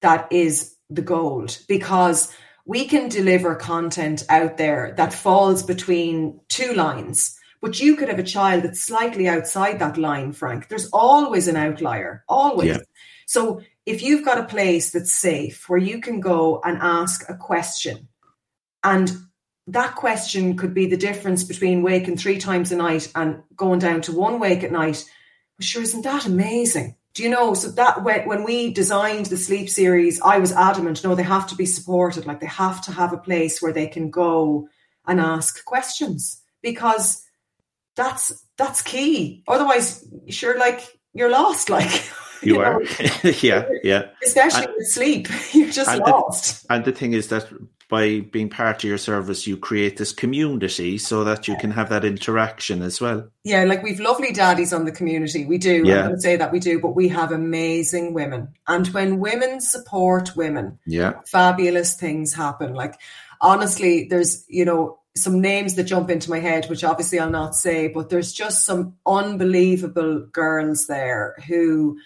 that is the gold because we can deliver content out there that falls between two lines. But you could have a child that's slightly outside that line, Frank. There's always an outlier, always. Yeah. So if you've got a place that's safe where you can go and ask a question, and that question could be the difference between waking three times a night and going down to one wake at night, sure, isn't that amazing? Do you know? So that when, when we designed the sleep series, I was adamant. No, they have to be supported. Like they have to have a place where they can go and ask questions because that's that's key. Otherwise, sure, like you're lost. (laughs) Like You, you are, (laughs) yeah, yeah. Especially and, with sleep, (laughs) you're just and lost. The, and the thing is that by being part of your service, you create this community so that you can have that interaction as well. Yeah, like we've lovely daddies on the community. We do. Yeah. I would say that we do, but we have amazing women. And when women support women, yeah, fabulous things happen. Like honestly, there's, you know, some names that jump into my head, which obviously I'll not say, but there's just some unbelievable girls there who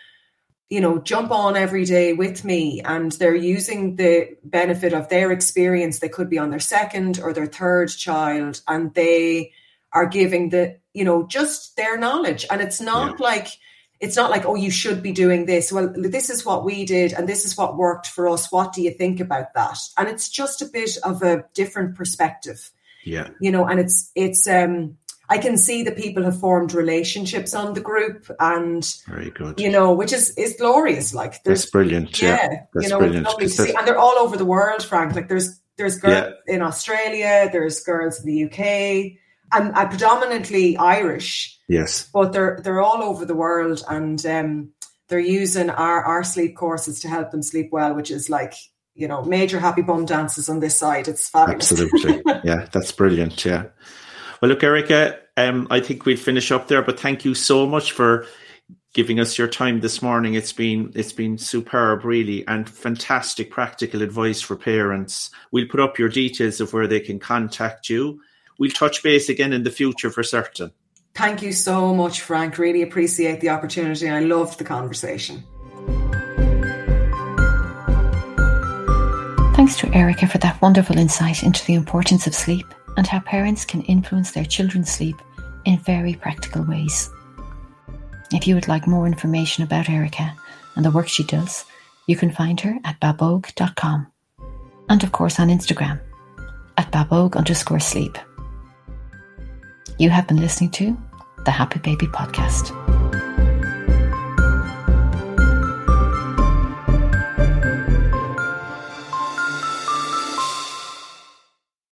you know, jump on every day with me and they're using the benefit of their experience. They could be on their second or their third child and they are giving the, you know, just their knowledge. And it's not yeah. like, it's not like, oh, you should be doing this. Well, this is what we did and this is what worked for us. What do you think about that? And it's just a bit of a different perspective. Yeah. You know, and it's, it's, um, I can see that people have formed relationships on the group and very good. You know, which is is glorious. Like that's brilliant. Yeah, yeah that's you know, brilliant. And they're all over the world, Frank. Like there's there's girls yeah. in Australia, there's girls in the UK, and uh, predominantly Irish. Yes, but they're they're all over the world, and um, they're using our our sleep courses to help them sleep well, which is like you know major happy bum dances on this side. It's fabulous. Absolutely, (laughs) yeah, that's brilliant. Yeah. Well, look, Erica, um, I think we'll finish up there, but thank you so much for giving us your time this morning. It's been it's been superb, really, and fantastic practical advice for parents. We'll put up your details of where they can contact you. We'll touch base again in the future for certain. Thank you so much, Frank. Really appreciate the opportunity. I loved the conversation. Thanks to Erica for that wonderful insight into the importance of sleep and how parents can influence their children's sleep in very practical ways. If you would like more information about Erica and the work she does, you can find her at babogue.com and of course on Instagram at babogue underscore sleep. You have been listening to the Happy Baby Podcast.